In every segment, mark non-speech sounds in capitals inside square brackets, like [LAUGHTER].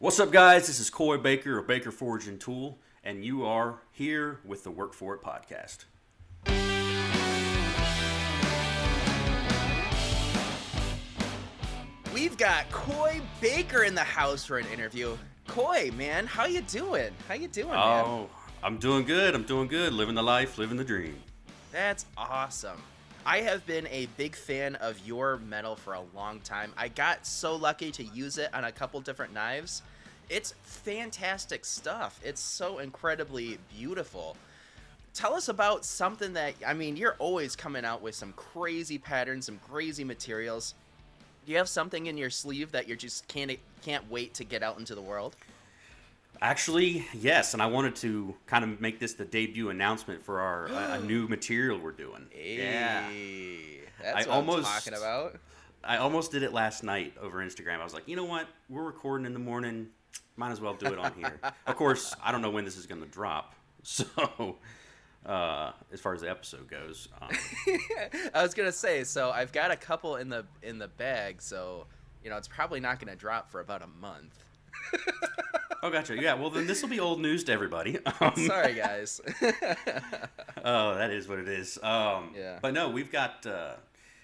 What's up, guys? This is Coy Baker of Baker Forge and Tool, and you are here with the Work For It podcast. We've got Coy Baker in the house for an interview. Coy, man, how you doing? How you doing, man? Oh, I'm doing good. I'm doing good. Living the life, living the dream. That's awesome. I have been a big fan of your metal for a long time. I got so lucky to use it on a couple different knives. It's fantastic stuff. It's so incredibly beautiful. Tell us about something that I mean, you're always coming out with some crazy patterns, some crazy materials. Do you have something in your sleeve that you just can't can't wait to get out into the world? Actually, yes, and I wanted to kind of make this the debut announcement for our a, a [GASPS] new material we're doing. Hey, that's I what almost- I'm talking about. I almost did it last night over Instagram. I was like, you know what? We're recording in the morning. Might as well do it on here. of course, I don't know when this is going to drop. [LAUGHS] So, uh, as far as the episode goes, um, [LAUGHS] I was gonna say, so I've got a couple in the in the bag, so you know it's probably not gonna drop for about a month. [LAUGHS] oh, gotcha. Yeah, well, then this will be old news to everybody. Um, Sorry, guys. oh, that is what it is. Um, Yeah. But no, we've got uh,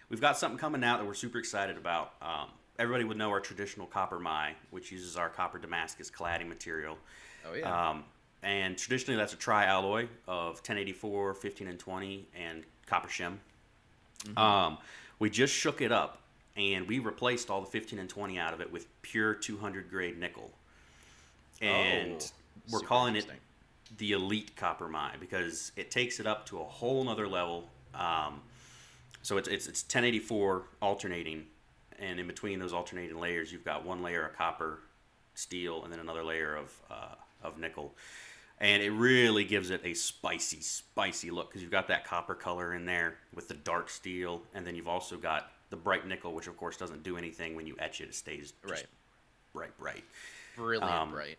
we've got something coming out that we're super excited about. Um, everybody would know our traditional copper mai, which uses our copper Damascus cladding material. oh yeah. Um, and traditionally, that's a tri alloy of 1084, 15 and 20, and copper shim. Um, we just shook it up and we replaced all the 15 and 20 out of it with pure 200 grade nickel. And Oh, we're calling it the elite copper mai because it takes it up to a whole nother level. Um, so it's, it's, it's 1084 alternating, and in between those alternating layers, you've got one layer of copper, steel, and then another layer of, uh, of nickel. And it really gives it a spicy, spicy look because you've got that copper color in there with the dark steel, and then you've also got the bright nickel, which of course doesn't do anything when you etch it; it stays just Right. bright, bright Brilliant, um, right?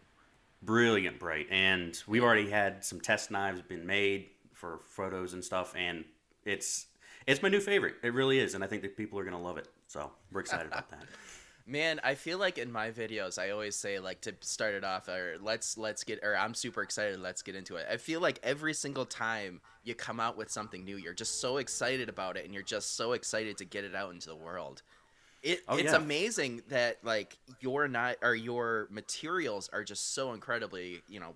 brilliant bright and we've already had some test knives been made for photos and stuff and it's it's my new favorite it really is and i think that people are going to love it so we're excited about that [LAUGHS] Man, I feel like in my videos I always say like to start it off or let's let's get or I'm super excited, let's get into it. I feel like every single time you come out with something new, you're just so excited about it and you're just so excited to get it out into the world. It, Oh, it's yeah. amazing that like your not or your materials are just so incredibly, you know,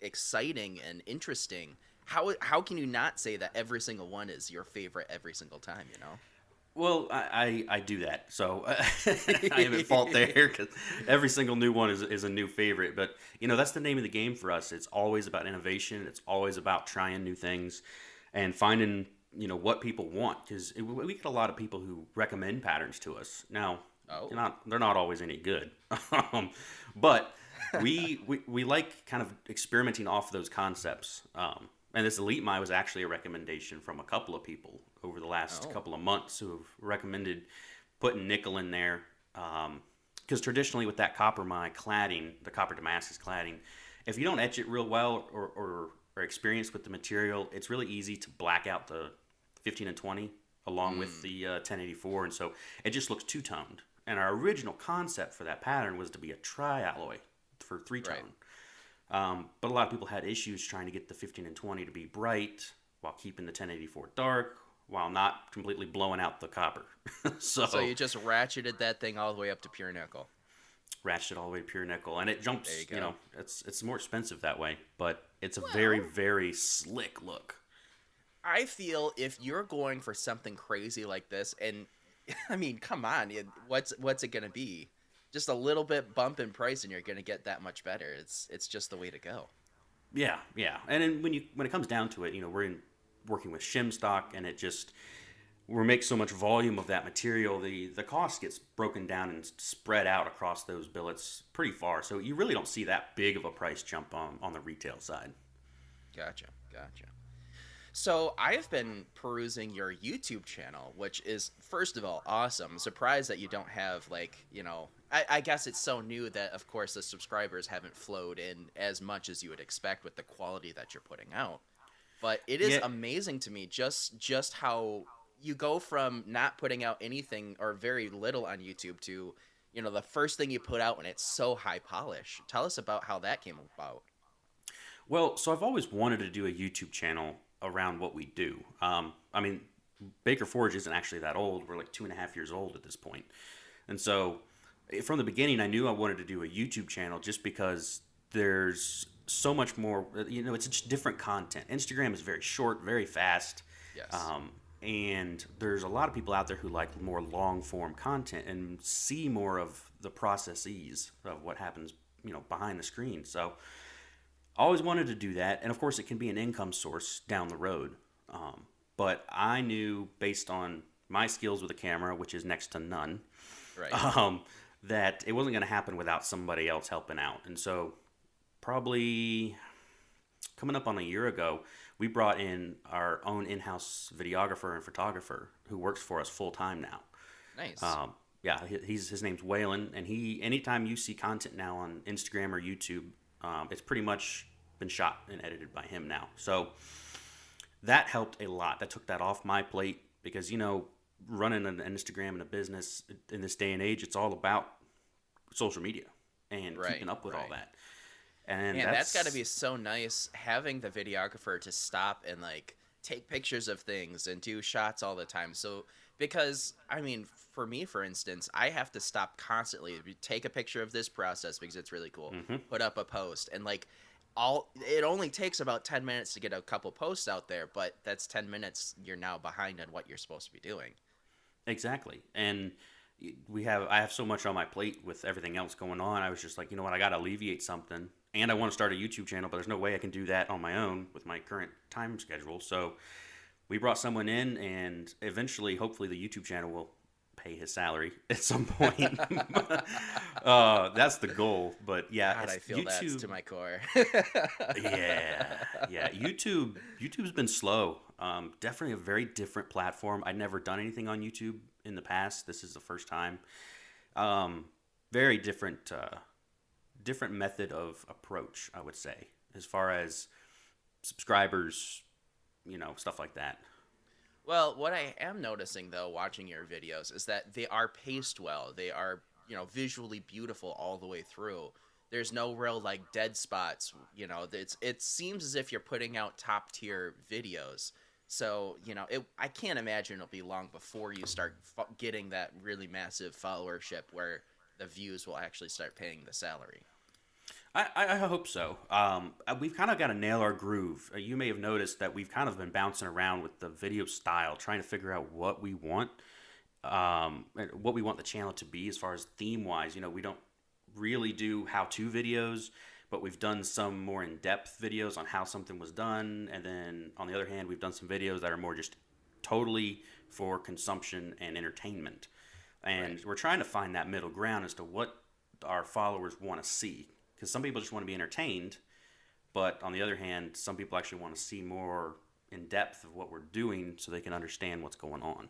exciting and interesting. How how can you not say that every single one is your favorite every single time, you know? Well i i, I do that so [LAUGHS] i am at fault there because every single new one is, is a new favorite but you know that's the name of the game for us. It's always about innovation. It's always about trying new things and finding you know what people want because we get a lot of people who recommend patterns to us. Now Oh. they're not they're not always any good [LAUGHS] um, but we, we we like kind of experimenting off those concepts um, and this elite mai was actually a recommendation from a couple of people over the last Oh. couple of months who have recommended putting nickel in there because traditionally with that copper mai cladding the copper damascus cladding if you don't etch it real well or, or are experienced with the material it's really easy to black out the 15 and 20 along with the uh, 1084 and so it just looks two-toned and our original concept for that pattern was to be a tri-alloy for three-tone Right. um, but a lot of people had issues trying to get the 15 and 20 to be bright while keeping the 1084 dark while not completely blowing out the copper [LAUGHS] so, So you just ratcheted that thing all the way up to pure nickel. ratchet all the way to pure nickel and it jumps you, you know it's it's more expensive that way but it's a very very slick look I feel if you're going for something crazy like this, and [LAUGHS] I mean, come on, what's what's it gonna be? Just a little bit bump in price, and you're gonna get that much better. It's it's just the way to go. Yeah, yeah. And then when you when it comes down to it, you know, we're in working with shim stock, and it just we make so much volume of that material, the the cost gets broken down and spread out across those billets pretty far. So you really don't see that big of a price jump on on the retail side. Gotcha, gotcha. So I've been perusing your YouTube channel, which is first of all awesome. Surprised that you don't have like you know. I, I guess it's so new that of course the subscribers haven't flowed in as much as you would expect with the quality that you're putting out. But it is Yeah. amazing to me just just how you go from not putting out anything or very little on YouTube to you know the first thing you put out and it's so high polish. Tell us about how that came about. Well, so I've always wanted to do a YouTube channel around what we do. Um, I mean, Baker Forge isn't actually that old. We're like two and a half years old at this point. And so eh, from the beginning, I knew I wanted to do a YouTube channel just because there's so much more, uh, you know, it's just different content. Instagram is very short, very fast. Yes. Um, and there's a lot of people out there who like more long form content and see more of the processes of what happens, you know, behind the screen. So I always wanted to do that. And of course, it can be an income source down the road. Um, but I knew based on my skills with a camera, which is next to none, right. [LAUGHS] um, that it wasn't going to happen without somebody else helping out. And so, probably coming up on a year ago, we brought in our own in-house videographer and photographer who works for us full time now. Nice. Um, yeah, he- he's his name's Waylon, and he anytime you see content now on Instagram or YouTube, um, it's pretty much been shot and edited by him now. So that helped a lot. That took that off my plate because you know running an Instagram and a business in this day and age, it's all about social media and Right, keeping up with all that. And Man, that's got to be so nice having the videographer to stop and like take pictures of things and do shots all the time. So because I mean, for me, for instance, I have to stop constantly to take a picture of this process because it's really cool. Mhm. Put up a post and like all it only takes about 10 minutes to get a couple posts out there, but that's 10 minutes you're now behind on what you're supposed to be doing. Exactly. And we have I have so much on my plate with everything else going on. I was just like, you know what, I got to alleviate something. And I want to start a YouTube channel, but there's no way I can do that on my own with my current time schedule. So we brought someone in and eventually hopefully the YouTube channel will pay his salary [LAUGHS] at some point. [LAUGHS] uh, that's the goal. But yeah, God, I feel that to my core. [LAUGHS] yeah, yeah. YouTube, YouTube's been slow. Um, definitely a very different platform. I'd never done anything on YouTube in the past. This is the first time. Um, very different, uh, different method of approach. I would say, as far as subscribers, you know, stuff like that. Well, what I am noticing though, watching your videos, is that they are paced well. They are, you know, visually beautiful all the way through. There's no real like dead spots. You know, it's it seems as if you're putting out top tier videos. So you know, it, I can't imagine it'll be long before you start getting that really massive followership where the views will actually start paying the salary. I, I hope so. Um, uh, we've kind of got to nail our groove. Uh, you may have noticed that we've kind of been bouncing around with the video style, trying to figure out what we want, um, what we want the channel to be as far as theme wise. You know, we don't really do how to videos, but we've done some more in depth videos on how something was done. And then on the other hand, we've done some videos that are more just totally for consumption and entertainment. And Right. we're trying to find that middle ground as to what our followers want to see. Because some people just want to be entertained, but on the other hand, some people actually want to see more in depth of what we're doing so they can understand what's going on.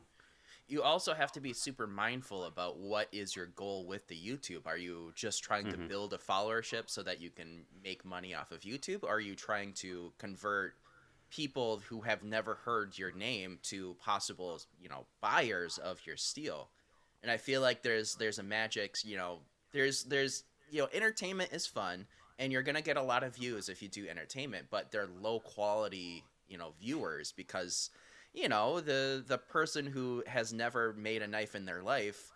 you also have to be super mindful about what is your goal with the YouTube. Are you just trying to Mhm. build a followership so that you can make money off of YouTube? Or are you trying to convert people who have never heard your name to possible, you know, buyers of your steel? And I feel like there's there's a magic, you know, there's there's you know, entertainment is fun and you're to get a lot of views if you do entertainment, but they're low quality, you know, viewers because you know the the person who has never made a knife in their life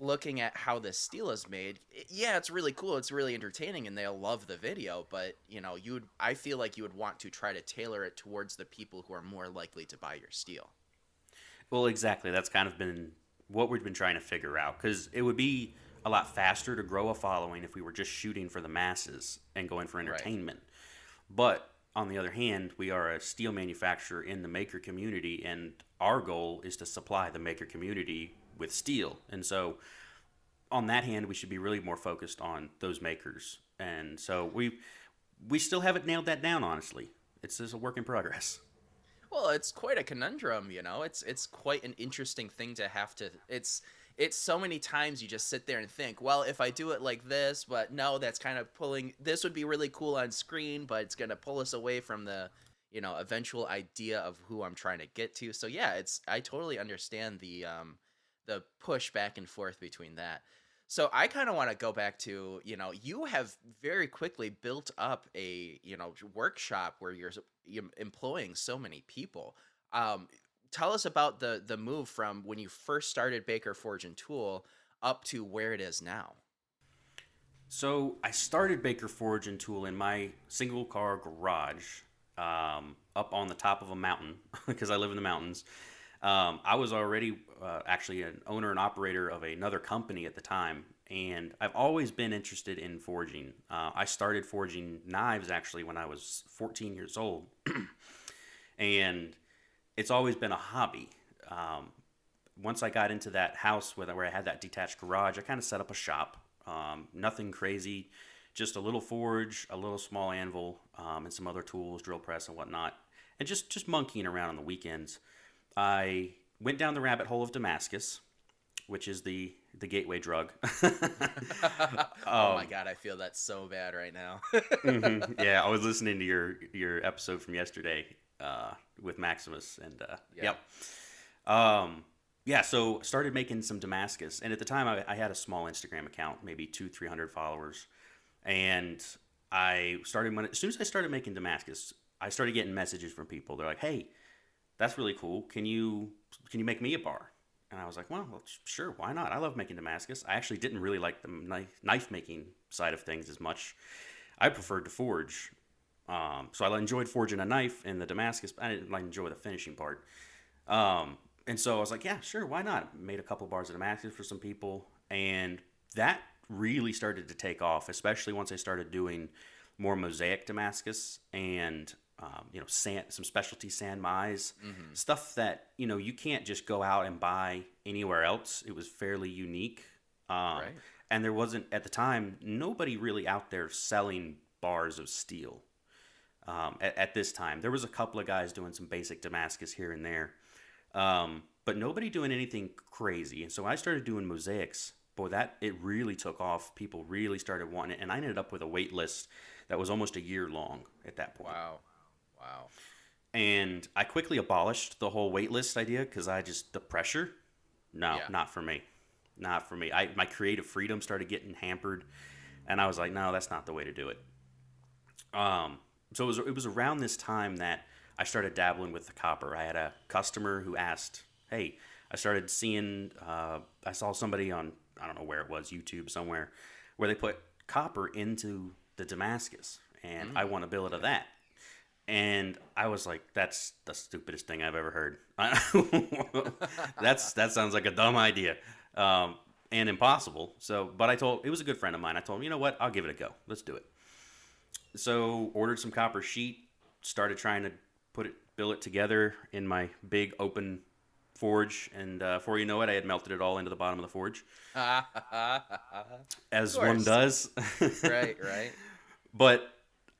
looking at how this steel is made yeah it's really cool it's really entertaining and they'll love the video but you know you would i feel like you would want to try to tailor it towards the people who are more likely to buy your steel Well, exactly. That's kind of been what we've been trying to figure out because it would be a lot faster to grow a following if we were just shooting for the masses and going for entertainment. But on the other hand, we are a steel manufacturer in the maker community, and our goal is to supply the maker community with steel. And so, on that hand, we should be really more focused on those makers. And so we we still haven't nailed that down. Honestly, it's just a work in progress. Well, it's quite a conundrum, you know. It's it's quite an interesting thing to have to. It's it's so many times you just sit there and think, well, if I do it like this, but no, that's kind of pulling. This would be really cool on screen, but it's gonna pull us away from the, you know, eventual idea of who I'm trying to get to. So yeah, it's I totally understand the um, the push back and forth between that. So I kind of want to go back to, you know, you have very quickly built up a, you know, workshop where you're, you're employing so many people. Um, tell us about the the move from when you first started Baker Forge and Tool up to where it is now. So I started Baker Forge and Tool in my single car garage um, up on the top of a mountain [LAUGHS] because I live in the mountains. Um, I was already uh, actually an owner and operator of another company at the time, and I've always been interested in forging. Uh, I started forging knives actually when I was 14 years old, [CLEARS THROAT] and it's always been a hobby. Um, once I got into that house where, where I had that detached garage, I kind of set up a shop. Um, nothing crazy, just a little forge, a little small anvil, um, and some other tools, drill press and whatnot, and just just monkeying around on the weekends. I went down the rabbit hole of Damascus, which is the the gateway drug. [LAUGHS] oh my um, god, I feel that so bad right now. mm-hmm. [LAUGHS] Yeah, I was listening to your your episode from yesterday uh, with Maximus, and uh, yeah. yep. Um, yeah, so started making some Damascus, and at the time I, I had a small Instagram account, maybe two, three hundred followers, and I started when as soon as I started making Damascus, I started getting messages from people. They're like, "Hey, that's really cool. Can you can you make me a bar? And I was like, well, sure, why not? I love making Damascus. I actually didn't really like the knife, knife making side of things as much. I preferred to forge. Um, so I enjoyed forging a knife in the Damascus. I didn't like enjoy the finishing part. Um, and so I was like, yeah, sure, why not? Made a couple bars of Damascus for some people, and that really started to take off, especially once I started doing more mosaic Damascus and um, you know, sand, some specialty san Mais, mm-hmm. stuff that you know you can't just go out and buy anywhere else. It was fairly unique, um, right. and there wasn't at the time nobody really out there selling bars of steel. Um, at, at, this time, there was a couple of guys doing some basic Damascus here and there, um, but nobody doing anything crazy. And so I started doing mosaics. Boy, that it really took off. People really started wanting it, and I ended up with a wait list that was almost a year long at that point. Wow. Wow. And I quickly abolished the whole waitlist idea because I just the pressure. No, yeah. not for me. Not for me. I my creative freedom started getting hampered, and I was like, no, that's not the way to do it. Um, so it was it was around this time that I started dabbling with the copper. I had a customer who asked, "Hey, I started seeing. Uh, I saw somebody on I don't know where it was, YouTube somewhere, where they put copper into the Damascus, and mm. I want a billet of that." And I was like, "That's the stupidest thing I've ever heard." [LAUGHS] That's that sounds like a dumb idea, um, and impossible. So, but I told it was a good friend of mine. I told him, "You know what? I'll give it a go. Let's do it." So, ordered some copper sheet. Started trying to put it, bill it together in my big open forge, and uh, before you know it, I had melted it all into the bottom of the forge, [LAUGHS] as one does. [LAUGHS] right, right. But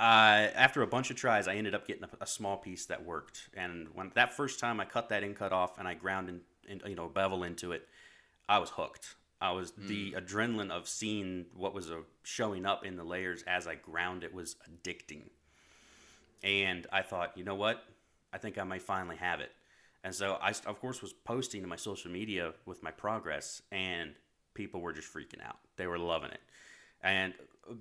uh, after a bunch of tries, I ended up getting a, a, small piece that worked. And when that first time I cut that in cut off and I ground in, in you know bevel into it, I was hooked. I was mm. the adrenaline of seeing what was uh, showing up in the layers as I ground it was addicting. And I thought, you know what? I think I might finally have it. And so I, of course, was posting to my social media with my progress, and people were just freaking out. They were loving it. And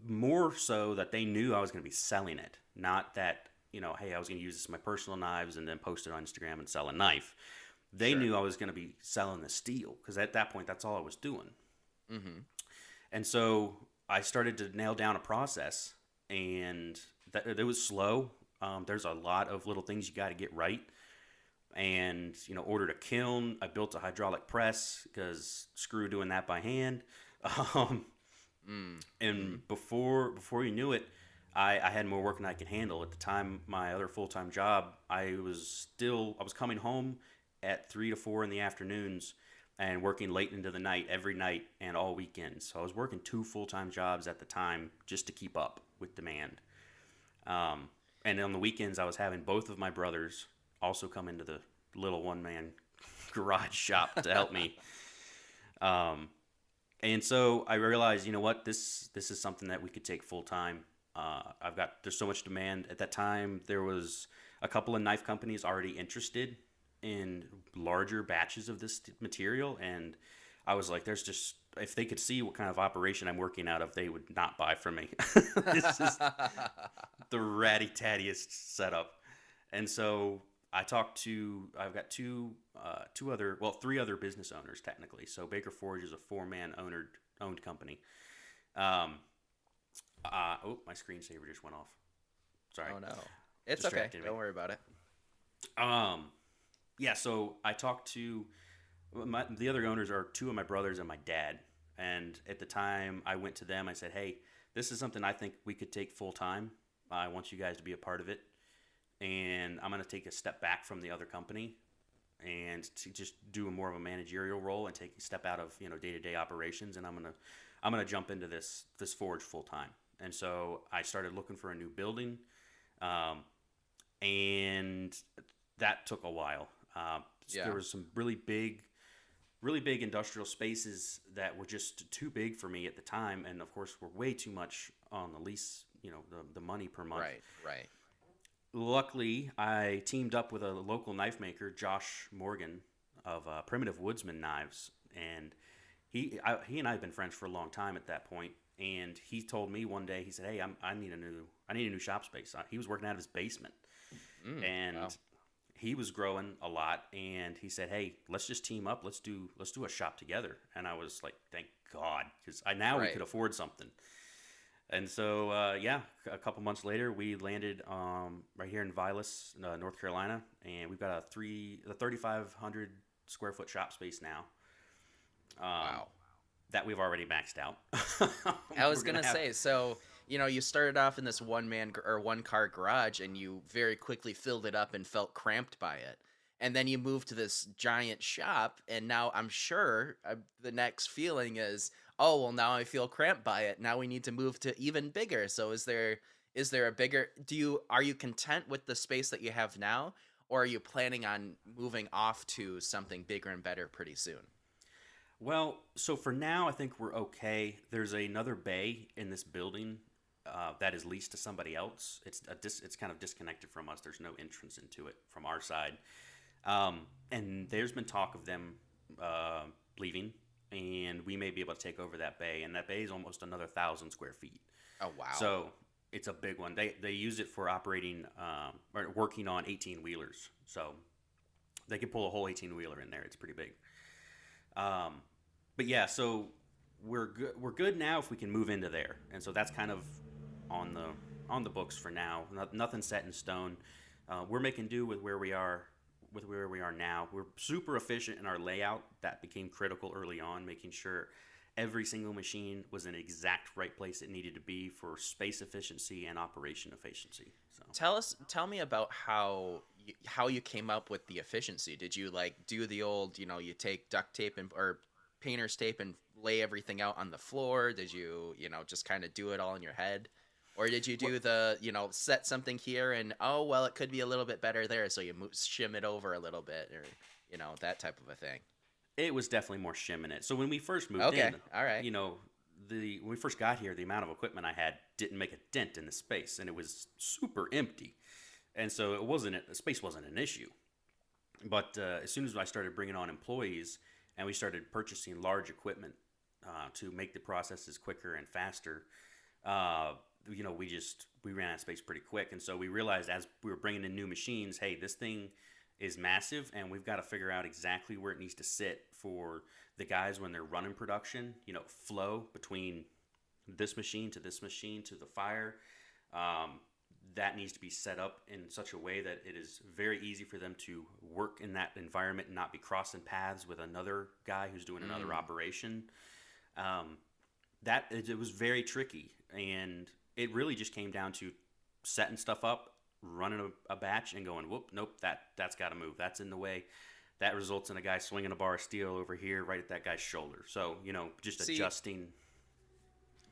more so that they knew I was going to be selling it, not that you know, hey, I was going to use this in my personal knives and then post it on Instagram and sell a knife. They sure. knew I was going to be selling the steel because at that point, that's all I was doing. Mm-hmm. And so I started to nail down a process, and that it was slow. Um, there's a lot of little things you got to get right. And you know, ordered a kiln. I built a hydraulic press because screw doing that by hand. [LAUGHS] Um, Mm. And mm-hmm. before before you knew it, I, I had more work than I could handle. At the time, my other full time job, I was still I was coming home at three to four in the afternoons and working late into the night every night and all weekends. So I was working two full time jobs at the time just to keep up with demand. Um, and on the weekends, I was having both of my brothers also come into the little one man [LAUGHS] garage shop to help me. [LAUGHS] Um, and so I realized, you know what, this this is something that we could take full time. Uh, I've got there's so much demand at that time. There was a couple of knife companies already interested in larger batches of this material, and I was like, there's just if they could see what kind of operation I'm working out of, they would not buy from me. [LAUGHS] this is [LAUGHS] the ratty tattiest setup, and so I talked to I've got two uh, two other well three other business owners technically. So Baker Forge is a four man owned owned company. Um, uh, oh, my screensaver just went off. Sorry. Oh no, it's okay. Me. Don't worry about it. Um, yeah. So I talked to my, the other owners are two of my brothers and my dad. And at the time, I went to them. I said, "Hey, this is something I think we could take full time. I want you guys to be a part of it, and I'm going to take a step back from the other company." And to just do a more of a managerial role and take a step out of you know day to day operations, and I'm gonna I'm gonna jump into this this forge full time. And so I started looking for a new building. Um, and that took a while. Uh, Yeah. There was some really big, really big industrial spaces that were just too big for me at the time, and of course were way too much on the lease. You know, the the money per month. Right, right. Luckily, I teamed up with a local knife maker, Josh Morgan of uh, Primitive Woodsman Knives, and he I, he and I had been friends for a long time at that point. And he told me one day, he said, "Hey, I'm, I need a new I need a new shop space." Uh, He was working out of his basement, Mm, and wow. he was growing a lot. And he said, "Hey, let's just team up. Let's do let's do a shop together." And I was like, "Thank God," because I now we could afford something. And so, uh, yeah, a couple months later, we landed um, right here in Vilas, uh, North Carolina, and we've got a three, a 3,500 square foot shop space now. Um, Wow. That we've already maxed out. [LAUGHS] I was We're gonna, have- say, so you know, you started off in this one man gr- or one car garage, and you very quickly filled it up and felt cramped by it. And then you moved to this giant shop, and now I'm sure uh, the next feeling is, oh well, now I feel cramped by it. Now we need to move to even bigger. So is there is there a bigger? Do you are you content with the space that you have now, or are you planning on moving off to something bigger and better pretty soon? Well, so for now, I think we're okay. There's another bay in this building uh, that is leased to somebody else. It's dis- it's kind of disconnected from us. There's no entrance into it from our side, um, and there's been talk of them uh, leaving, and we may be able to take over that bay. And that bay is almost another thousand square feet. Oh wow! So it's a big one. They they use it for operating um, or working on 18 wheelers. So they can pull a whole 18 wheeler in there. It's pretty big. Um, but yeah, so we're good. We're good now if we can move into there, and so that's kind of on the on the books for now. No, nothing set in stone. Uh, we're making do with where we are with where we are now. We're super efficient in our layout. That became critical early on, making sure every single machine was in exact right place it needed to be for space efficiency and operation efficiency. So tell us tell me about how you, how you came up with the efficiency did you like do the old you know you take duct tape and or painter's tape and lay everything out on the floor did you you know just kind of do it all in your head or did you do the you know set something here and oh well it could be a little bit better there so you shim it over a little bit or you know that type of a thing it was definitely more shimming it. So when we first moved Okay, in, all right. you know, the when we first got here, the amount of equipment I had didn't make a dent in the space, and it was super empty, and so it wasn't the space wasn't an issue. But uh, as soon as I started bringing on employees and we started purchasing large equipment uh, to make the processes quicker and faster, uh, you know, we just we ran out of space pretty quick, and so we realized as we were bringing in new machines, hey, this thing is massive, and we've got to figure out exactly where it needs to sit for the guys when they're running production. You know, flow between this machine to this machine to the fire. Um, that needs to be set up in such a way that it is very easy for them to work in that environment and not be crossing paths with another guy who's doing another Mm. operation. Um, that it, it was very tricky, and it really just came down to setting stuff up, running a, a batch, and going, "Whoop, nope, that that's got to move. That's in the way." That results in a guy swinging a bar of steel over here, right at that guy's shoulder. So you know, just See, adjusting.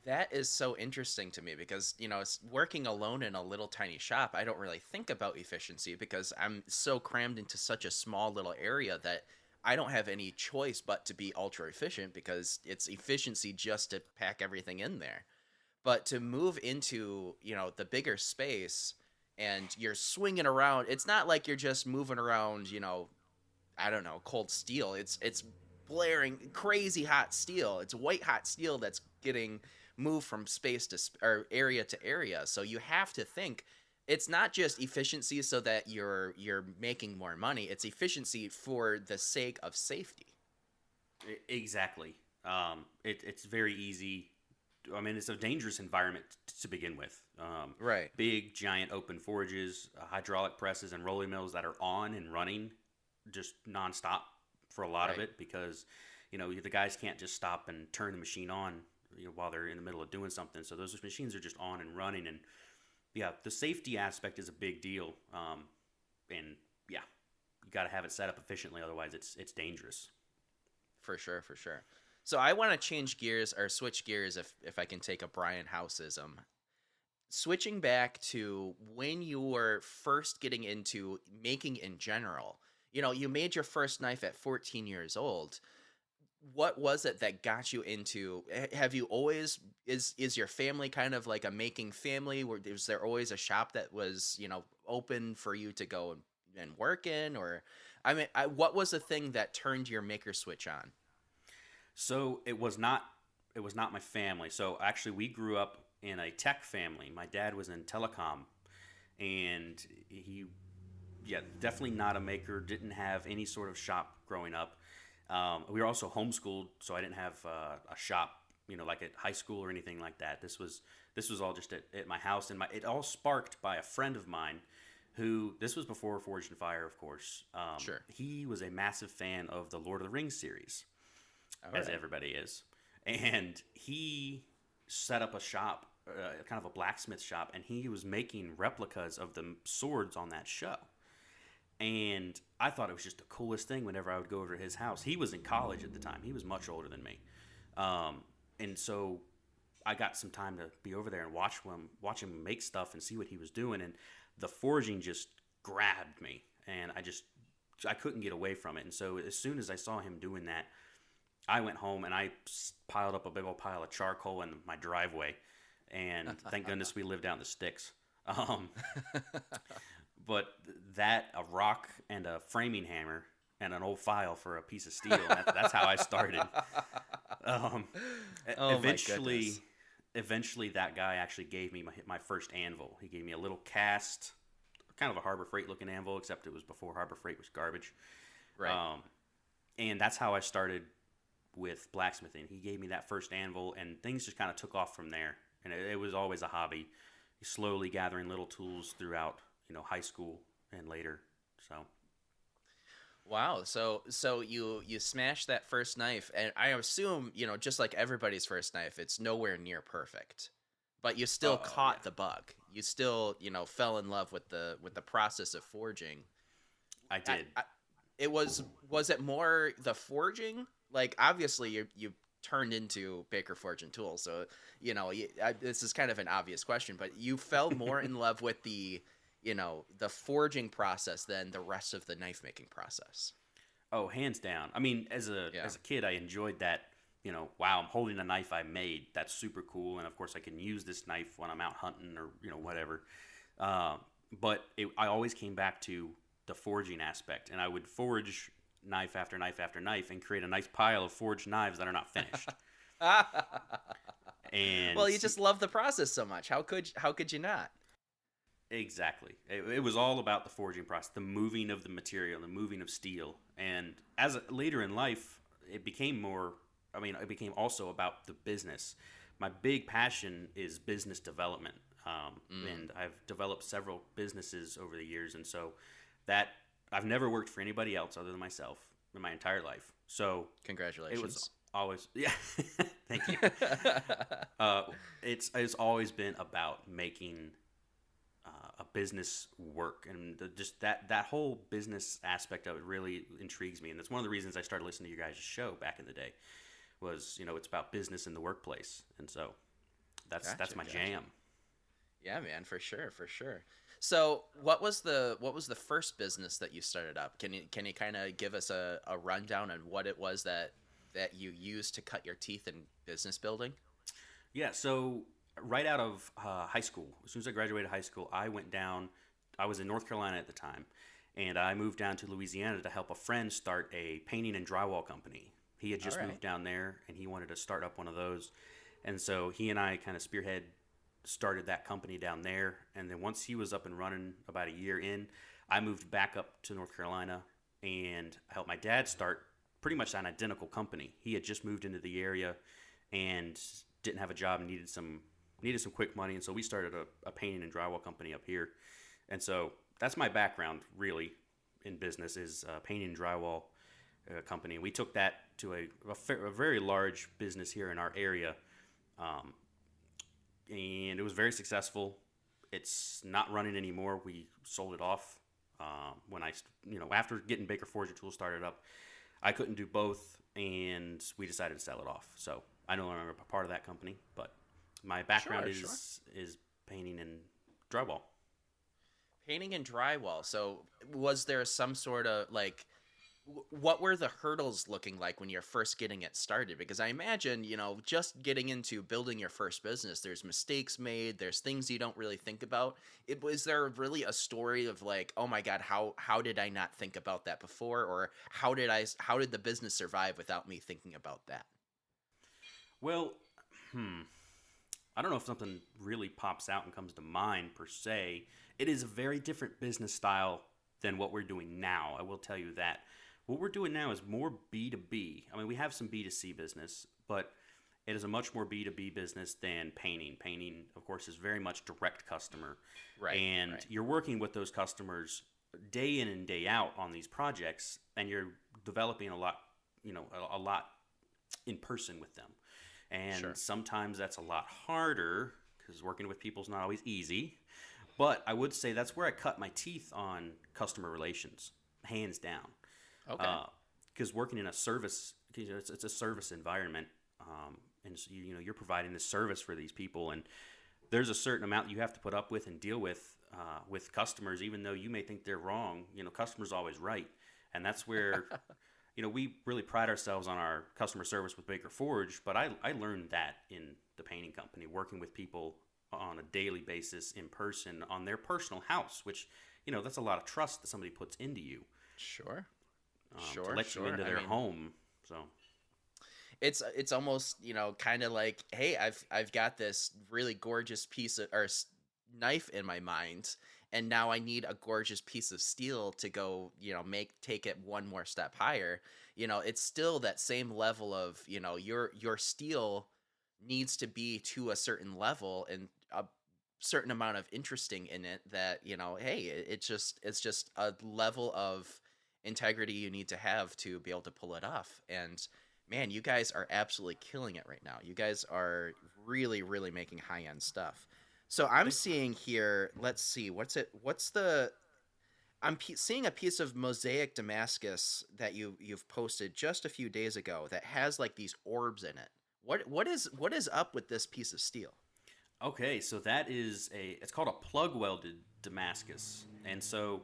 That is so interesting to me because, you know, it's working alone in a little tiny shop, I don't really think about efficiency because I'm so crammed into such a small little area that I don't have any choice but to be ultra efficient because it's efficiency just to pack everything in there. But to move into, you know, the bigger space and you're swinging around, it's not like you're just moving around, you know, I don't know, cold steel. It's it's blaring, crazy hot steel. It's white hot steel that's getting moved from space to or area to area. So you have to think it's not just efficiency so that you're you're making more money. It's efficiency for the sake of safety. Exactly. Um, it, it's very easy. I mean, it's a dangerous environment to begin with. Um, Right. Big, giant open forges, uh, hydraulic presses, and rolling mills that are on and running just nonstop for a lot of it because, you know, the guys can't just stop and turn the machine on you know, while they're in the middle of doing something. So those machines are just on and running. And yeah, the safety aspect is a big deal. Um, and yeah, you got to have it set up efficiently. Otherwise, it's it's dangerous. For sure, for sure. So I want to change gears or switch gears if if I can take a Brian Houseism. Switching back to when you were first getting into making in general. You know, you made your first knife at 14 years old. What was it that got you into have you always is is your family kind of like a making family where was there always a shop that was, you know, open for you to go and, and work in or I mean, I, what was the thing that turned your maker switch on? So it was not it was not my family. So actually, we grew up in a tech family. My dad was in telecom, and he, yeah, definitely not a maker. Didn't have any sort of shop growing up. Um, we were also homeschooled, so I didn't have uh, a shop, you know, like at high school or anything like that. This was this was all just at, at my house, and my it all sparked by a friend of mine. Who this was before Forged in Fire, of course. Um, Sure. He was a massive fan of the Lord of the Rings series All as right. everybody is. And he set up a shop, uh, kind of a blacksmith shop, and he was making replicas of the swords on that show. And I thought it was just the coolest thing whenever I would go over to his house. He was in college at the time, he was much older than me. Um, and so I got some time to be over there and watch him, watch him make stuff and see what he was doing. And the forging just grabbed me, and I just I couldn't get away from it. And so as soon as I saw him doing that, I went home and I piled up a big old pile of charcoal in my driveway, and [LAUGHS] thank goodness we lived out in the sticks. [LAUGHS] Um, but that a rock and a framing hammer and an old file for a piece of steel. That, that's how I started. [LAUGHS] Um, Oh eventually, eventually, that guy actually gave me my, my first anvil. He gave me a little cast, kind of a Harbor Freight looking anvil, except it was before Harbor Freight was garbage. Right. Um, and that's how I started with blacksmithing. He gave me that first anvil, and things just kind of took off from there. And it, it was always a hobby, slowly gathering little tools throughout, you know, high school and later. So Wow. So so you you smashed that first knife, and I assume you know just like everybody's first knife, it's nowhere near perfect, but you still Oh, caught yeah. the bug. You still you know fell in love with the with the process of forging. I I- did. I- it was was it more the forging? Like obviously you you turned into Baker Forge and Tools, so you know you, I, this is kind of an obvious question, but you fell more in [LAUGHS] love with the you know the forging process than the rest of the knife making process. Oh, hands down. I mean, as a Yeah. as a kid, I enjoyed that. You know, wow, I'm holding a knife I made. That's super cool, and of course, I can use this knife when I'm out hunting or you know whatever. Uh, but it, I always came back to the forging aspect, and I would forge knife after knife after knife and create a nice pile of forged knives that are not finished. [LAUGHS] and well, you just love the process so much. How could how could you not? Exactly. It, it was all about the forging process, the moving of the material, the moving of steel. And as a, later in life, it became more. I mean, it became also about the business. My big passion is business development, um, and I've developed several businesses over the years, and so that I've never worked for anybody else other than myself in my entire life. So Congratulations. it was always [LAUGHS] yeah. Thank you. [LAUGHS] uh, it's it's always been about making uh, a business work, and the, just that that whole business aspect of it really intrigues me, and that's one of the reasons I started listening to your guys' show back in the day. Was you know it's about business in the workplace, and so that's that's my gotcha. jam. Yeah, man, for sure, for sure. So, what was the what was the first business that you started up? Can you can you kind of give us a, a rundown on what it was that that you used to cut your teeth in business building? Yeah, so right out of uh, high school, as soon as I graduated high school, I went down. I was in North Carolina at the time, and I moved down to Louisiana to help a friend start a painting and drywall company. He had just right. moved down there and he wanted to start up one of those. And so he and I kind of spearhead started that company down there. And then once he was up and running about a year in, I moved back up to North Carolina and helped my dad start pretty much an identical company. He had just moved into the area and didn't have a job and needed some needed some quick money. And so we started a, a painting and drywall company up here. And so that's my background really in business is uh, painting and drywall uh, company. We took that to a, a, a very large business here in our area, um, and it was very successful. It's not running anymore. We sold it off um, when I, you know, after getting Baker Forger Tools started up. I couldn't do both, and we decided to sell it off. So I no longer a part of that company, but my background Sure, is is painting and drywall. Painting and drywall. So, was there some sort of like, what were the hurdles looking like when you're first getting it started? Because I imagine, you know, just getting into building your first business, there's mistakes made, there's things you don't really think about. It was there really a story of like, oh my god, how how did I not think about that before, or how did I how did the business survive without me thinking about that? Well, hmm. I don't know if something really pops out and comes to mind per se. It is a very different business style than what we're doing now. I will tell you that. What we're doing now is more B2B. I mean, we have some B2C business, but it is a much more B2B business than painting. Painting, of course, is very much direct customer. Right, And right. you're working with those customers day in and day out on these projects, and you're developing a lot, you know, a, a lot in person with them. And Sure. sometimes that's a lot harder because working with people is not always easy. But I would say that's where I cut my teeth on customer relations, hands down. Okay. Because working in a service, 'cause, you know, it's, it's a service environment, um, and so you, you know you're providing this service for these people, and there's a certain amount you have to put up with and deal with uh, with customers, even though you may think they're wrong. You know, customers always right, and that's where. [LAUGHS] You know, we really pride ourselves on our customer service with Baker Forge, but I, I learned that in the painting company, working with people on a daily basis in person on their personal house, which, you know, that's a lot of trust that somebody puts into you sure. Um, Sure, to let sure. you into I their mean- home. So it's it's almost you know kind of like hey i've i've got this really gorgeous piece of or knife in my mind and now i need a gorgeous piece of steel to go you know make take it one more step higher you know it's still that same level of you know your your steel needs to be to a certain level and a certain amount of interesting in it that you know hey it, it's just it's just a level of integrity you need to have to be able to pull it off. And man you guys are absolutely killing it right now. You guys are really really making high end stuff. So i'm seeing here let's see what's it what's the i'm pe- seeing a piece of mosaic damascus that you you've posted just a few days ago that has like these orbs in it. What what is what is up with this piece of steel? Okay, so that is a it's called a plug welded Damascus. And so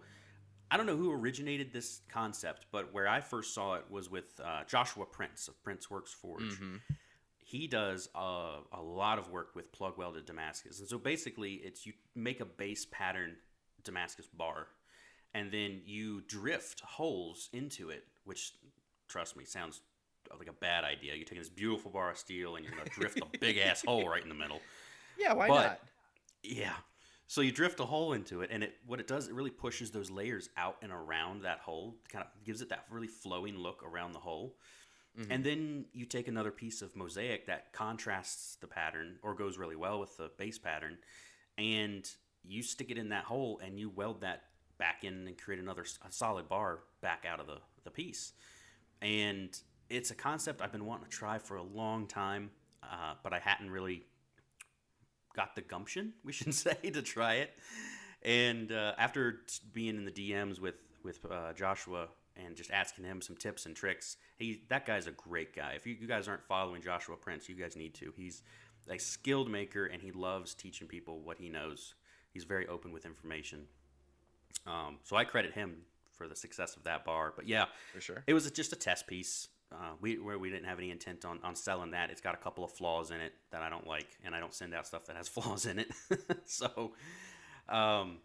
I don't know who originated this concept, but where I first saw it was with uh, Joshua Prince of Prince Works Forge. He does a, a lot of work with plug welded Damascus. And so basically, it's you make a base pattern Damascus bar, and then you drift holes into it, which, trust me, sounds like a bad idea. You're taking this beautiful bar of steel and you're going to drift a big ass hole right in the middle. [LAUGHS] yeah why But- Yeah. So you drift a hole into it, and it what it does, it really pushes those layers out and around that hole, kind of gives it that really flowing look around the hole. And then you take another piece of mosaic that contrasts the pattern or goes really well with the base pattern, and you stick it in that hole and you weld that back in and create another solid bar back out of the, the piece. And it's a concept I've been wanting to try for a long time, uh, but I hadn't really got the gumption, [LAUGHS] we should say, to try it. And uh, after being in the DMs with with uh, Joshua and just asking him some tips and tricks, he that guy's a great guy. If you, you guys aren't following Joshua Prince, you guys need to. He's a skilled maker and he loves teaching people what he knows. He's very open with information. Um, so I credit him for the success of that bar. But yeah, For sure. it was just a test piece. Uh, we where we didn't have any intent on, on selling that. It's got a couple of flaws in it that I don't like, and I don't send out stuff that has [LAUGHS] flaws in it. [LAUGHS] so, um,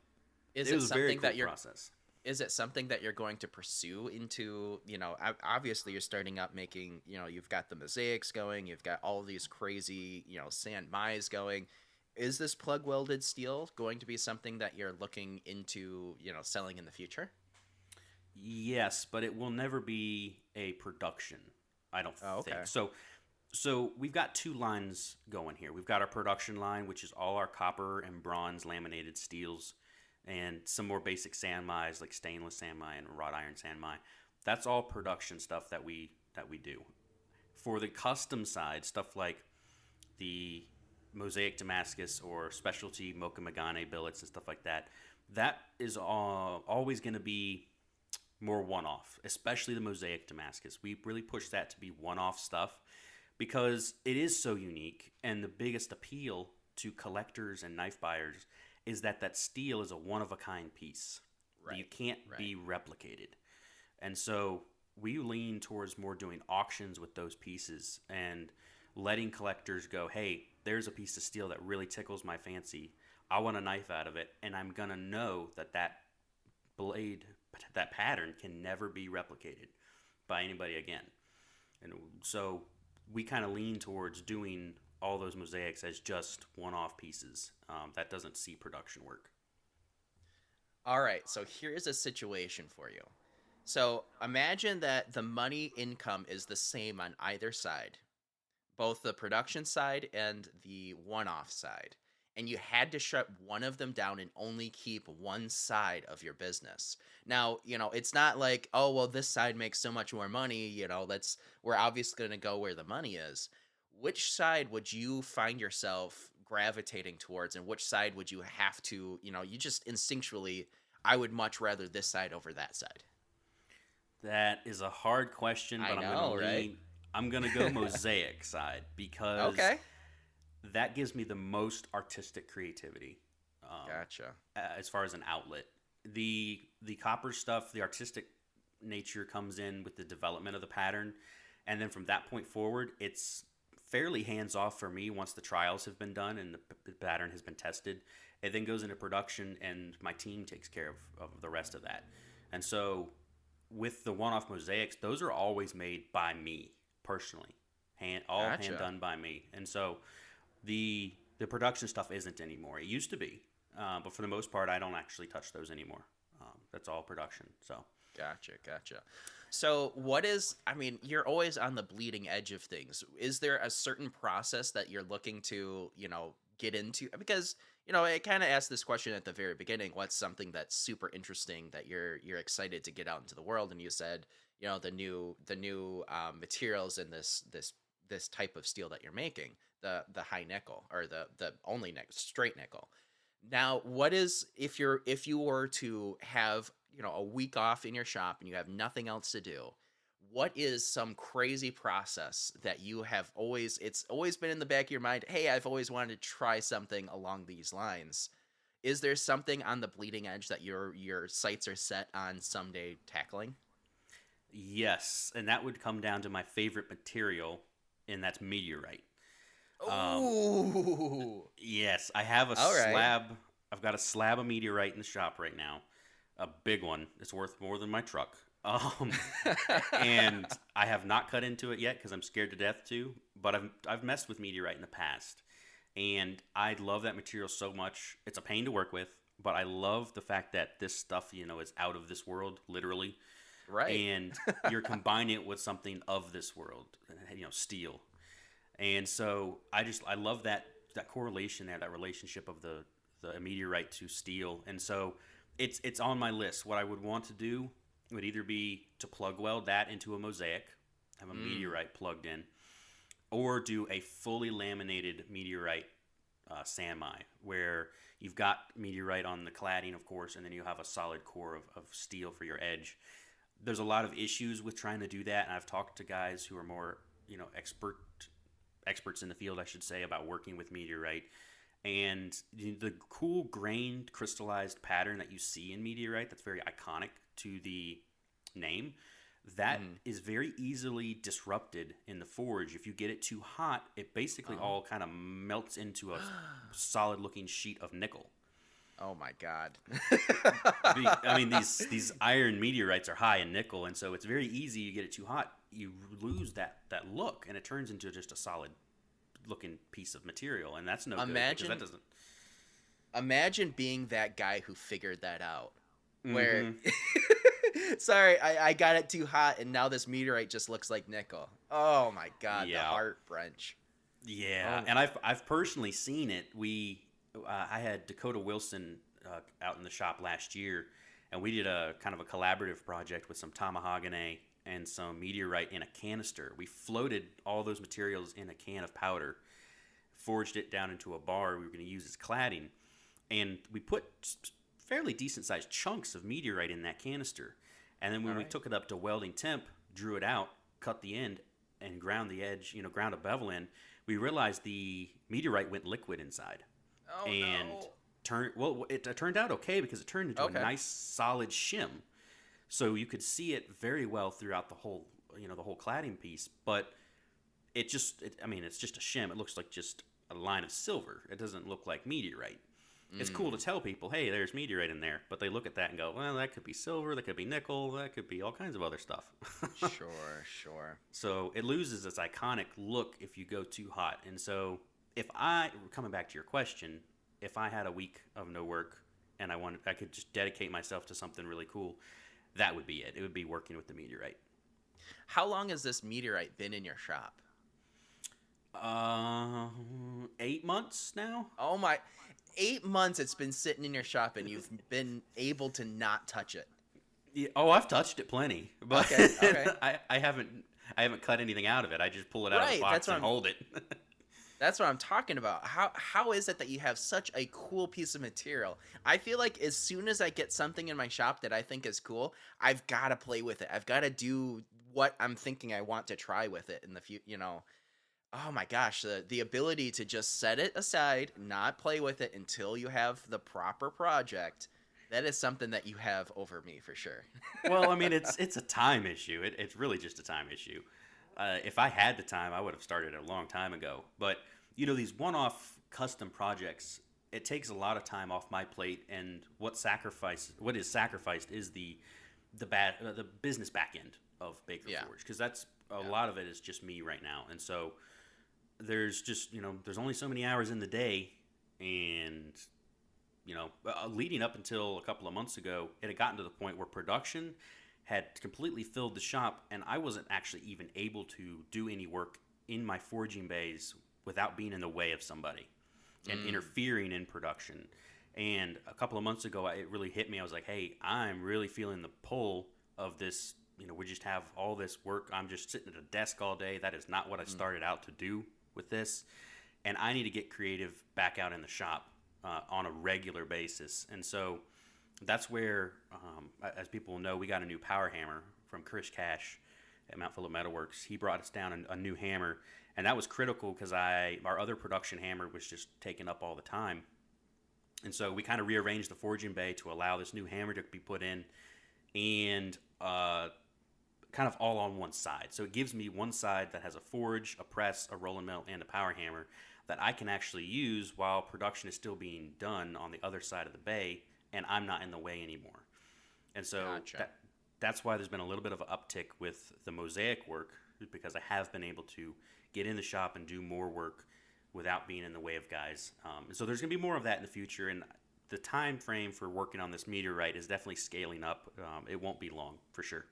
is it it, was a very something cool that you're process. is it something that you're going to pursue into you know obviously you're starting up making you know you've got the mosaics going you've got all these crazy you know san mais going is this plug welded steel going to be something that you're looking into you know selling in the future Yes, but it will never be a production. I don't Oh, okay. think so. So we've got two lines going here. We've got our production line, which is all our copper and bronze laminated steels, and some more basic san mais like stainless san mai and wrought iron san mai. That's all production stuff that we that we do. For the custom side, stuff like the mosaic Damascus or specialty Mokume Gane billets and stuff like that, that is all, always going to be more one off, especially the Mosaic Damascus. We really push that to be one off stuff because it is so unique. And the biggest appeal to collectors and knife buyers is that that steel is a one of a kind piece. Right. You can't be replicated. And so we lean towards more doing auctions with those pieces and letting collectors go, hey, there's a piece of steel that really tickles my fancy. I want a knife out of it, and I'm going to know that that blade, that pattern can never be replicated by anybody again. And so we kind of lean towards doing all those mosaics as just one off pieces um, that doesn't see production work. All right, so here's a situation for you. So imagine that the money income is the same on either side, both the production side and the one off side. And you had to shut one of them down and only keep one side of your business. Now, you know, it's not like, oh, well, this side makes so much more money, you know, let's, we're obviously going to go where the money is. Which side would you find yourself gravitating towards, and which side would you have to, you know, you just instinctually, I would much rather this side over that side. That is a hard question, I but I'm gonna right? lean. I'm gonna go mosaic side [LAUGHS] because Okay. That gives me the most artistic creativity um, Gotcha. as far as an outlet. The the copper stuff, the artistic nature comes in with the development of the pattern, and then from that point forward, it's fairly hands off for me once the trials have been done and the, p- pattern has been tested. It then goes into production, and my team takes care of, of the rest of that. And so, with the one off mosaics, those are always made by me personally, hand all Gotcha. hand done by me. And so, the the production stuff isn't anymore. It used to be, uh, but for the most part, I don't actually touch those anymore. Um, that's all production. So Gotcha, gotcha. So, what is, I mean, you're always on the bleeding edge of things. Is there a certain process that you're looking to, you know, get into? Because, you know, I kind of asked this question at the very beginning. What's something that's super interesting that you're you're excited to get out into the world? And you said, you know, the new the new um, materials and this this this type of steel that you're making, the the high nickel or the the only nickel, straight nickel. Now, what is if you're if you were to have you know a week off in your shop and you have nothing else to do? What is some crazy process that you have always it's always been in the back of your mind? Hey, I've always wanted to try something along these lines. Is there something on the bleeding edge that your your sights are set on someday tackling? yes, and that would come down to my favorite material, and that's meteorite. Um, Yes, I have a All right. slab. I've got a slab of meteorite in the shop right now, a big one. It's worth more than my truck. [LAUGHS] Um, and I have not cut into it yet because I'm scared to death to. But I've I've messed with meteorite in the past, and I love that material so much. It's a pain to work with, but I love the fact that this stuff, you know, is out of this world, literally, right. and you're combining it with something of this world, you know, steel. And so I just I love that that correlation there, that relationship of the the meteorite to steel. And so it's it's on my list. What I would want to do would either be to plug weld that into a mosaic, have a meteorite plugged in, or do a fully laminated meteorite uh, where you've got meteorite on the cladding, of course, and then you have a solid core of, of steel for your edge. There's a lot of issues with trying to do that, and I've talked to guys who are more, you know, expert experts in the field, I should say, about working with meteorite. And the cool grained crystallized pattern that you see in meteorite that's very iconic to the name, that mm-hmm. is very easily disrupted in the forge. If you get it too hot, it basically uh-huh. all kind of melts into a solid looking sheet of nickel. Oh my god. I mean, [LAUGHS] these these iron meteorites are high in nickel, and so it's very easy. You get it too hot, you lose that that look, and it turns into just a solid looking piece of material, and that's no good Imagine- because that doesn't. Imagine being that guy who figured that out. Where Mm-hmm. [LAUGHS] Sorry, I, I got it too hot and now this meteorite just looks like nickel. Oh my god, the Yeah. heart wrench. Yeah, Oh. and I've I've personally seen it. We uh, I had Dakota Wilson uh, out in the shop last year, and we did a kind of a collaborative project with some tamahagane and some meteorite in a canister. We floated all those materials in a can of powder, forged it down into a bar we were going to use as cladding, and we put fairly decent sized chunks of meteorite in that canister. And then when we took it up to welding temp, drew it out, cut the end, and ground the edge, you know, ground a bevel in, we realized the meteorite went liquid inside Oh and no. turned well. It uh, turned out okay because it turned into Okay. a nice solid shim, so you could see it very well throughout the whole, you know, the whole cladding piece. But it just, it, I mean, it's just a shim. It looks like just a line of silver. It doesn't look like meteorite. It's cool Mm. to tell people, hey, there's meteorite in there, but they look at that and go, well, that could be silver, that could be nickel, that could be all kinds of other stuff. [LAUGHS] sure, sure. So it loses its iconic look if you go too hot. And so if I coming back to your question, if I had a week of no work and I wanted I could just dedicate myself to something really cool, that would be it. It would be working with the meteorite. How long has this meteorite been in your shop? Uh, eight months now. Oh my eight months it's been sitting in your shop and you've [LAUGHS] been able to not touch it. Yeah, oh, I've touched it plenty, but Okay, okay. [LAUGHS] I, I haven't I haven't cut anything out of it. I just pull it out of the box and I'm- hold it. [LAUGHS] That's what I'm talking about. How how is it that you have such a cool piece of material? I feel like as soon as I get something in my shop that I think is cool, I've got to play with it. I've got to do what I'm thinking I want to try with it in the future, you know. Oh my gosh, the the ability to just set it aside, not play with it until you have the proper project. That is something that you have over me for sure. well, I mean, [LAUGHS] it's it's a time issue. It, it's really just a time issue. Uh, if I had the time, I would have started a long time ago. But you know, these one-off custom projects, it takes a lot of time off my plate. And what sacrifice, what is sacrificed, is the the bad uh, the business back end of Baker Yeah. Forge because that's a Yeah. lot of it is just me right now. And so there's just you know there's only so many hours in the day, and you know, uh, leading up until a couple of months ago, it had gotten to the point where production had completely filled the shop, and I wasn't actually even able to do any work in my forging bays without being in the way of somebody and interfering in production. And a couple of months ago, it really hit me. I was like, hey, I'm really feeling the pull of this. You know, we just have all this work. I'm just sitting at a desk all day. That is not what I started out to do with this. And I need to get creative back out in the shop uh, on a regular basis. And so that's where, um, as people know, we got a new power hammer from Chris Cash at Mount Phillip Metalworks. He brought us down a, a new hammer, and that was critical because I our other production hammer was just taken up all the time. And so we kind of rearranged the forging bay to allow this new hammer to be put in, and uh, kind of all on one side. So it gives me one side that has a forge, a press, a rolling mill, and a power hammer that I can actually use while production is still being done on the other side of the bay, and I'm not in the way anymore. And so Gotcha. that, that's why there's been a little bit of an uptick with the mosaic work because I have been able to get in the shop and do more work without being in the way of guys. Um, so there's going to be more of that in the future, and the time frame for working on this meteorite is definitely scaling up. Um, it won't be long for sure.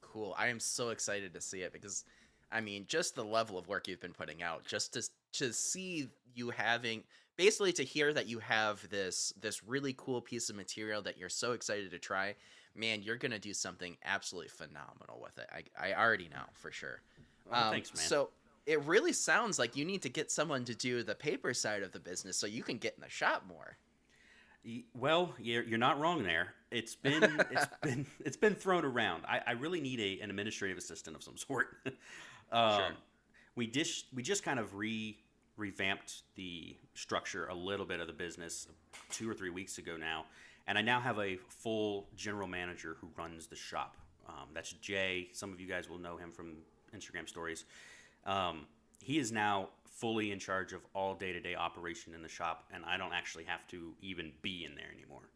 Cool. I am so excited to see it because I mean, just the level of work you've been putting out, just to to see you having basically to hear that you have this this really cool piece of material that you're so excited to try, man, you're going to do something absolutely phenomenal with it. I I already know for sure. Well, thanks, man. Um, So it really sounds like you need to get someone to do the paper side of the business so you can get in the shop more. Well, you're, you're not wrong there. It's [LAUGHS] been it's been it's been thrown around. I, I really need a, an administrative assistant of some sort. [LAUGHS] um, Sure. We just we just kind of re revamped the structure a little bit of the business two or three weeks ago now, and I now have a full general manager who runs the shop. Um, that's Jay. Some of you guys will know him from Instagram stories. Um, he is now fully in charge of all day to day operation in the shop, and I don't actually have to even be in there anymore.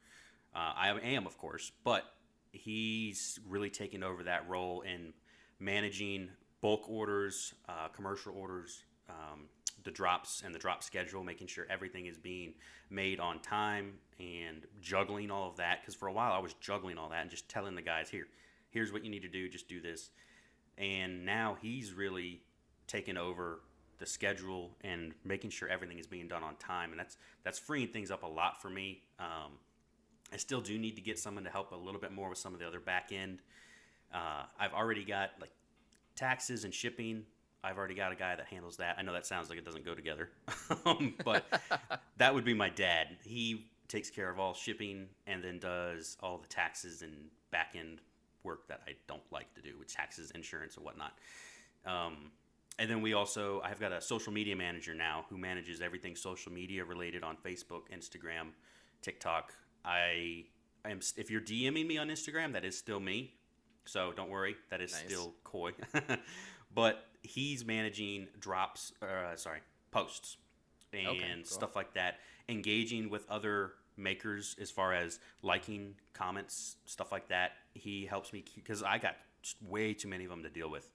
Uh, I am, of course, but he's really taken over that role in managing bulk orders, uh, commercial orders, um, the drops and the drop schedule, making sure everything is being made on time and juggling all of that. Because for a while I was juggling all that and just telling the guys, here, here's what you need to do, just do this. And now he's really taken over the schedule and making sure everything is being done on time, and that's that's freeing things up a lot for me. Um, I still do need to get someone to help a little bit more with some of the other back end. Uh, I've already got like taxes and shipping. I've already got a guy that handles that. I know that sounds like it doesn't go together, [LAUGHS] um, but that would be my dad. He takes care of all shipping and then does all the taxes and back end work that I don't like to do with taxes, insurance, and whatnot. Um, and then we also I've got a social media manager now who manages everything social media related on Facebook, Instagram, TikTok. I am if you're DMing me on Instagram, that is still me. So don't worry, that is nice. still Coy. [LAUGHS] but he's managing drops, uh, sorry, posts and okay, cool. stuff like that, engaging with other makers as far as liking comments, stuff like that. He helps me because I got way too many of them to deal with.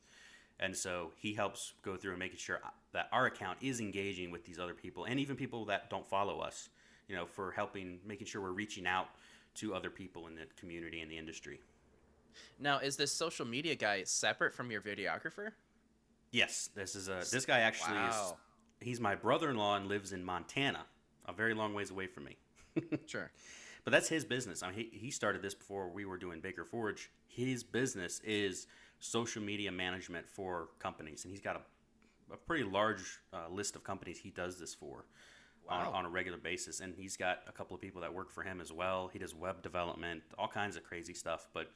And so he helps go through and making sure that our account is engaging with these other people and even people that don't follow us, you know, for helping, making sure we're reaching out to other people in the community and the industry. Now, is this social media guy separate from your videographer? Yes, this is a this guy actually wow. is he's my brother-in-law and lives in Montana, a very long ways away from me. [LAUGHS] sure. But that's his business. I mean, he, he started this before we were doing Baker Forge. His business is social media management for companies, and he's got a, a pretty large uh, list of companies he does this for wow. on, on, a regular basis. And he's got a couple of people that work for him as well. He does web development, all kinds of crazy stuff. But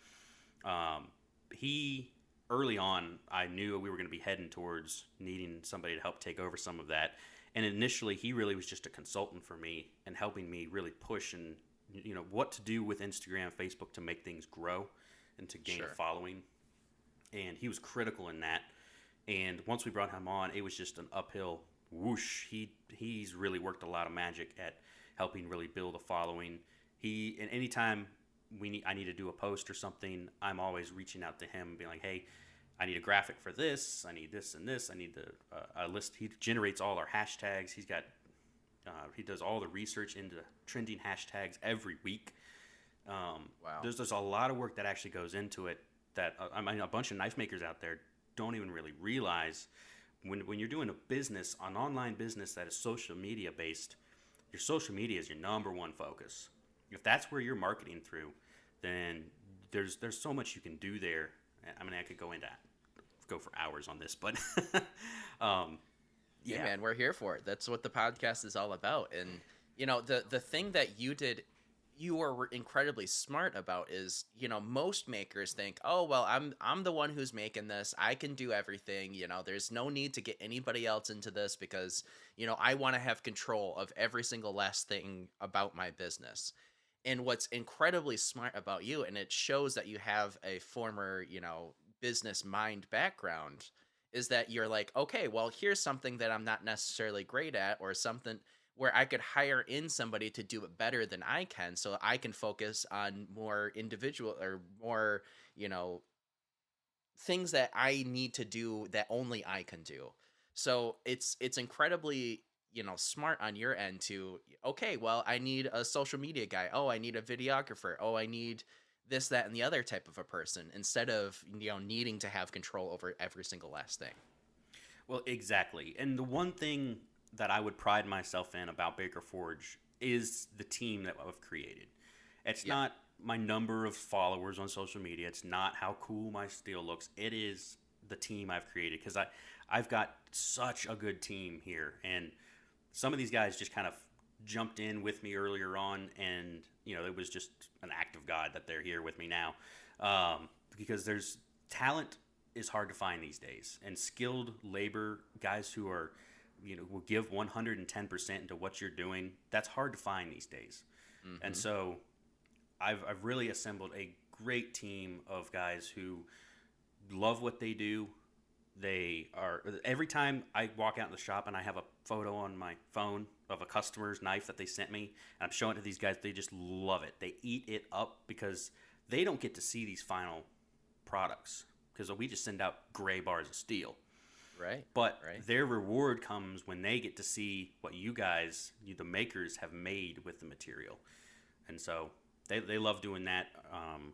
um, he early on, I knew we were going to be heading towards needing somebody to help take over some of that. And initially, he really was just a consultant for me and helping me really push and you know what to do with Instagram, Facebook to make things grow and to gain sure. a following and he was critical in that. And once we brought him on, it was just an uphill whoosh. He he's really worked a lot of magic at helping really build a following. He and anytime we need I need to do a post or something, I'm always reaching out to him and being like, hey. I need a graphic for this. I need this and this. I need the uh, a list. He generates all our hashtags. He's got uh, he does all the research into trending hashtags every week. Um, wow. There's there's a lot of work that actually goes into it that uh, I mean, a bunch of knife makers out there don't even really realize when, when you're doing a business, an online business that is social media based, your social media is your number one focus. If that's where you're marketing through, then there's there's so much you can do there. I mean, I could go into go for hours on this, but [LAUGHS] um, yeah. yeah, man, we're here for it. That's what the podcast is all about. And you know, the the thing that you did you are incredibly smart about is you know most makers think oh well i'm i'm the one who's making this i can do everything you know there's no need to get anybody else into this because you know i want to have control of every single last thing about my business and what's incredibly smart about you and it shows that you have a former you know business mind background is that you're like okay well here's something that i'm not necessarily great at or something where I could hire in somebody to do it better than I can so I can focus on more individual or more, you know, things that I need to do that only I can do. So it's it's incredibly, you know, smart on your end to okay, well, I need a social media guy. Oh, I need a videographer. Oh, I need this that and the other type of a person instead of, you know, needing to have control over every single last thing. Well, exactly. And the one thing that I would pride myself in about Baker Forge is the team that I've created. It's yeah. not my number of followers on social media. It's not how cool my steel looks. It is the team I've created because I I've got such a good team here, and some of these guys just kind of jumped in with me earlier on, and you know it was just an act of God that they're here with me now, um, because there's talent is hard to find these days, and skilled labor guys who are you know will give 110% into what you're doing that's hard to find these days. Mm-hmm. and so I've, I've really assembled a great team of guys who love what they do. They are every time I walk out in the shop and I have a photo on my phone of a customer's knife that they sent me, and I'm showing it to these guys. They just love it. They eat it up because they don't get to see these final products because we just send out gray bars of steel. Right. But Right. their reward comes when they get to see what you guys, you, the makers, have made with the material, and so they they love doing that. Um,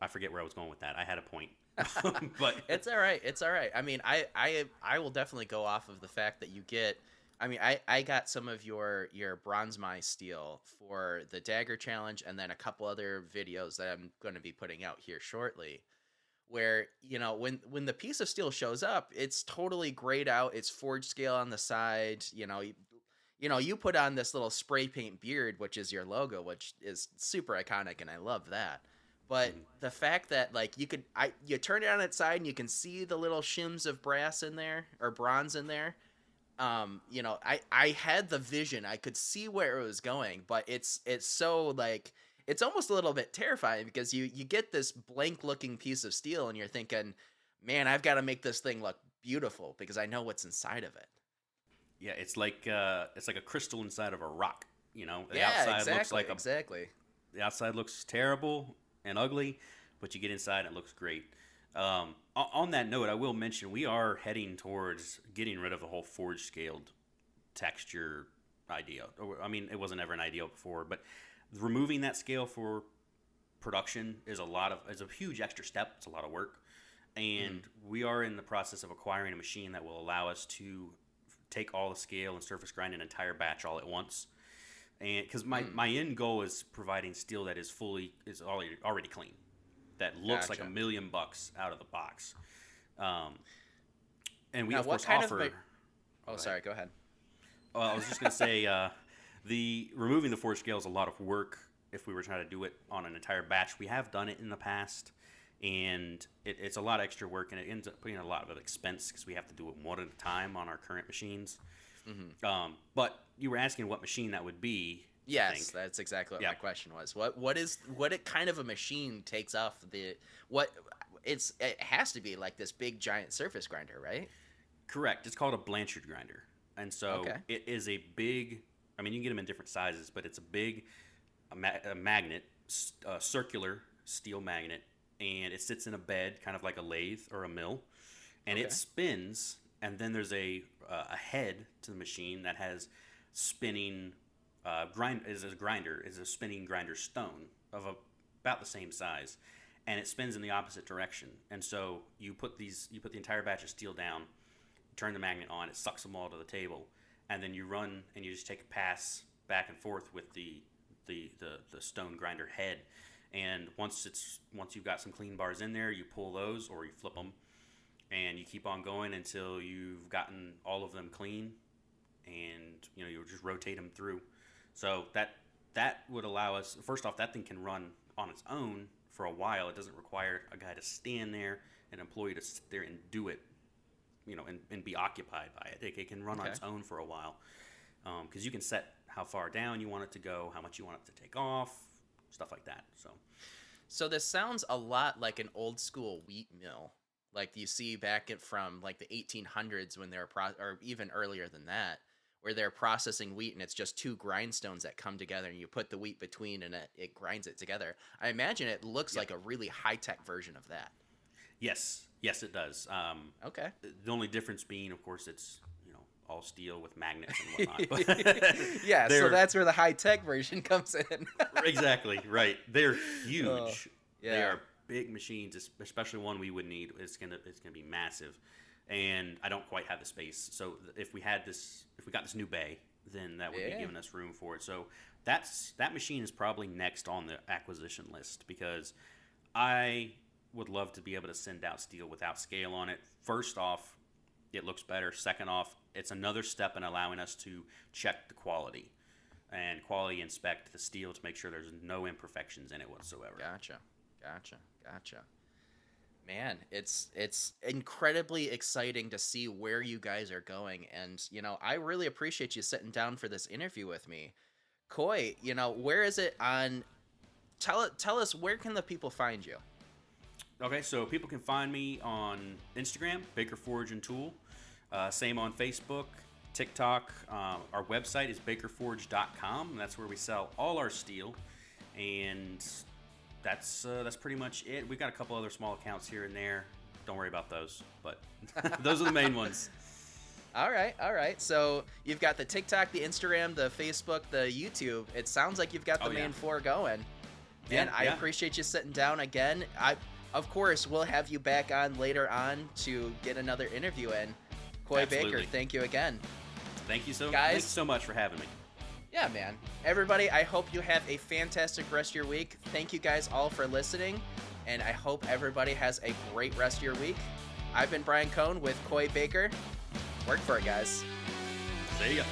I forget where I was going with that. I had a point, [LAUGHS] but [LAUGHS] it's all right. It's all right. I mean, I I I will definitely go off of the fact that you get. I mean, I I got some of your your bronze mai steel for the dagger challenge, and then a couple other videos that I'm going to be putting out here shortly. Where you know when when the piece of steel shows up, it's totally grayed out. It's forge scale on the side. You know, you, you know, you put on this little spray paint beard, which is your logo, which is super iconic, and I love that. But Mhm. the fact that like you could, I you turn it on its side and you can see the little shims of brass in there or bronze in there. Um, you know, I I had the vision. I could see where it was going, but it's it's so like it's almost a little bit terrifying because you you get this blank looking piece of steel and you're thinking, man, I've got to make this thing look beautiful because I know what's inside of it. yeah, it's like uh, it's like a crystal inside of a rock. You know, the yeah, outside exactly, looks like a exactly. the outside looks terrible and ugly, but you get inside and it looks great. Um, on that note, I will mention we are heading towards getting rid of the whole forge scaled texture idea. I mean, it wasn't ever an idea before, but removing that scale for production is a lot of is a huge extra step. It's a lot of work, and we are in the process of acquiring a machine that will allow us to take all the scale and surface grind an entire batch all at once and because my, my end goal is providing steel that is fully is already already clean that looks like a million bucks out of the box um, and we Now, of course kind of offer ma- Oh, ahead. sorry. Go ahead. well, i was just going to say uh, the removing the forge scale is a lot of work if we were trying to do it on an entire batch we have done it in the past and it, it's a lot of extra work and it ends up putting a lot of expense because we have to do it one at a time on our current machines Mm-hmm. um, but you were asking what machine that would be Yes, that's exactly what Yeah. my question was. What what is what it kind of a machine takes off the what it's it has to be like this big giant surface grinder, right? Correct. It's called a Blanchard grinder, and so Okay. it is a big. I mean, you can get them in different sizes, but it's a big a, ma- a magnet, a circular steel magnet, and it sits in a bed, kind of like a lathe or a mill, and Okay. it spins. And then there's a uh, a head to the machine that has spinning uh, grind is a grinder is a spinning grinder stone of a, about the same size, and it spins in the opposite direction. And so you put these you put the entire batch of steel down, turn the magnet on, it sucks them all to the table, and then you run and you just take a pass back and forth with the the the, the stone grinder head. And once it's once you've got some clean bars in there, you pull those or you flip them, and you keep on going until you've gotten all of them clean, and you know you just rotate them through. So that that would allow us. First off, that thing can run on its own for a while. It doesn't require a guy to stand there, an employee to sit there and do it, you know, and, and be occupied by it. It, it can run on its own for a while um, because you can set how far down you want it to go, how much you want it to take off, stuff like that. So So this sounds a lot like an old school wheat mill, like you see back in, from like the 1800s when they're pro- or even earlier than that, where they're processing wheat and it's just two grindstones that come together and you put the wheat between and it, it grinds it together. I imagine it looks Yep. like a really high tech version of that. yes, yes, it does. Um, Okay. the only difference being, of course, it's you know all steel with magnets and [LAUGHS] whatnot. [LAUGHS] Yeah, so that's where the high tech version [LAUGHS] comes in. exactly right. They're huge. Oh, They are big machines, especially one we would need. It's gonna it's gonna be massive, and I don't quite have the space. So if we had this, if we got this new bay, then that would Yeah. be giving us room for it. So that's that machine is probably next on the acquisition list because I would love to be able to send out steel without scale on it. First off, it looks better. Second off, it's another step in allowing us to check the quality and quality inspect the steel to make sure there's no imperfections in it whatsoever. Gotcha. Gotcha. Gotcha. Man, it's it's incredibly exciting to see where you guys are going and you know, I really appreciate you sitting down for this interview with me. Coy, you know, where is it on tell it tell us where can the people find you? Okay, so people can find me on Instagram, Baker Forge and Tool. Uh, same on Facebook, TikTok. Uh, our website is bakerforge.com, that's where we sell all our steel. And that's uh, that's pretty much it. We've got a couple other small accounts here and there. Don't worry about those, but [LAUGHS] those are the main ones. [LAUGHS] All right, all right. So you've got the TikTok, the Instagram, the Facebook, the YouTube. It sounds like you've got the Oh, yeah. main four going. Yeah, and I yeah. appreciate you sitting down again. I, of course, we'll have you back on later on to get another interview in. Coy Baker, thank you again. Thank you so Guys- thanks so much for having me. Yeah, man. Everybody, I hope you have a fantastic rest of your week. Thank you guys all for listening, and I hope everybody has a great rest of your week. I've been Brian Cohn with Coy Baker. Work for it, guys. See ya.